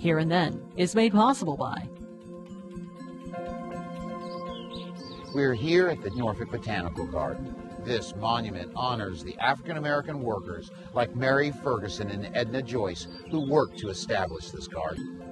Here and Then is made possible by We're here at the Norfolk Botanical Garden. This monument honors the African American workers like Mary Ferguson and Edna Joyce who worked to establish this garden.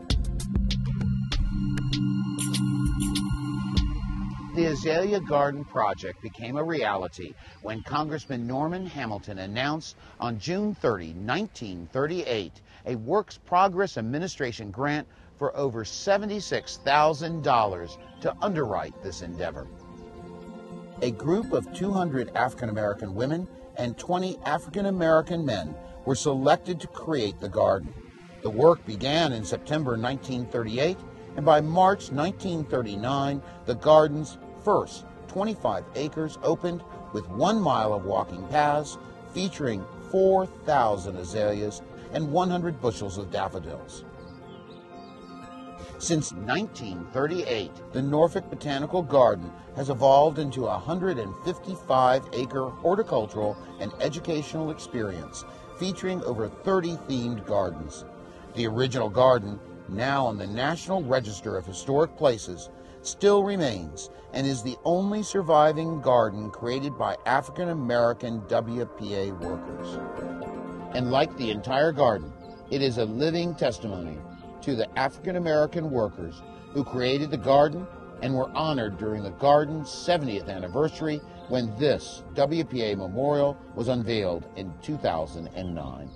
The Azalea Garden project became a reality when Congressman Norman Hamilton announced on June 30, 1938, a Works Progress Administration grant for over $76,000 to underwrite this endeavor. A group of 200 African American women and 20 African American men were selected to create the garden. The work began in September 1938, and by March 1939, the garden's first 25 acres opened with one mile of walking paths featuring 4,000 azaleas and 100 bushels of daffodils. Since 1938, the Norfolk Botanical Garden has evolved into a 155 acre horticultural and educational experience featuring over 30 themed gardens. The original garden, now on the National Register of Historic Places, still remains and is the only surviving garden created by African American WPA workers. And like the entire garden, it is a living testimony to the African American workers who created the garden and were honored during the garden's 70th anniversary when this WPA memorial was unveiled in 2009.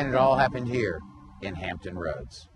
And it all happened here in Hampton Roads.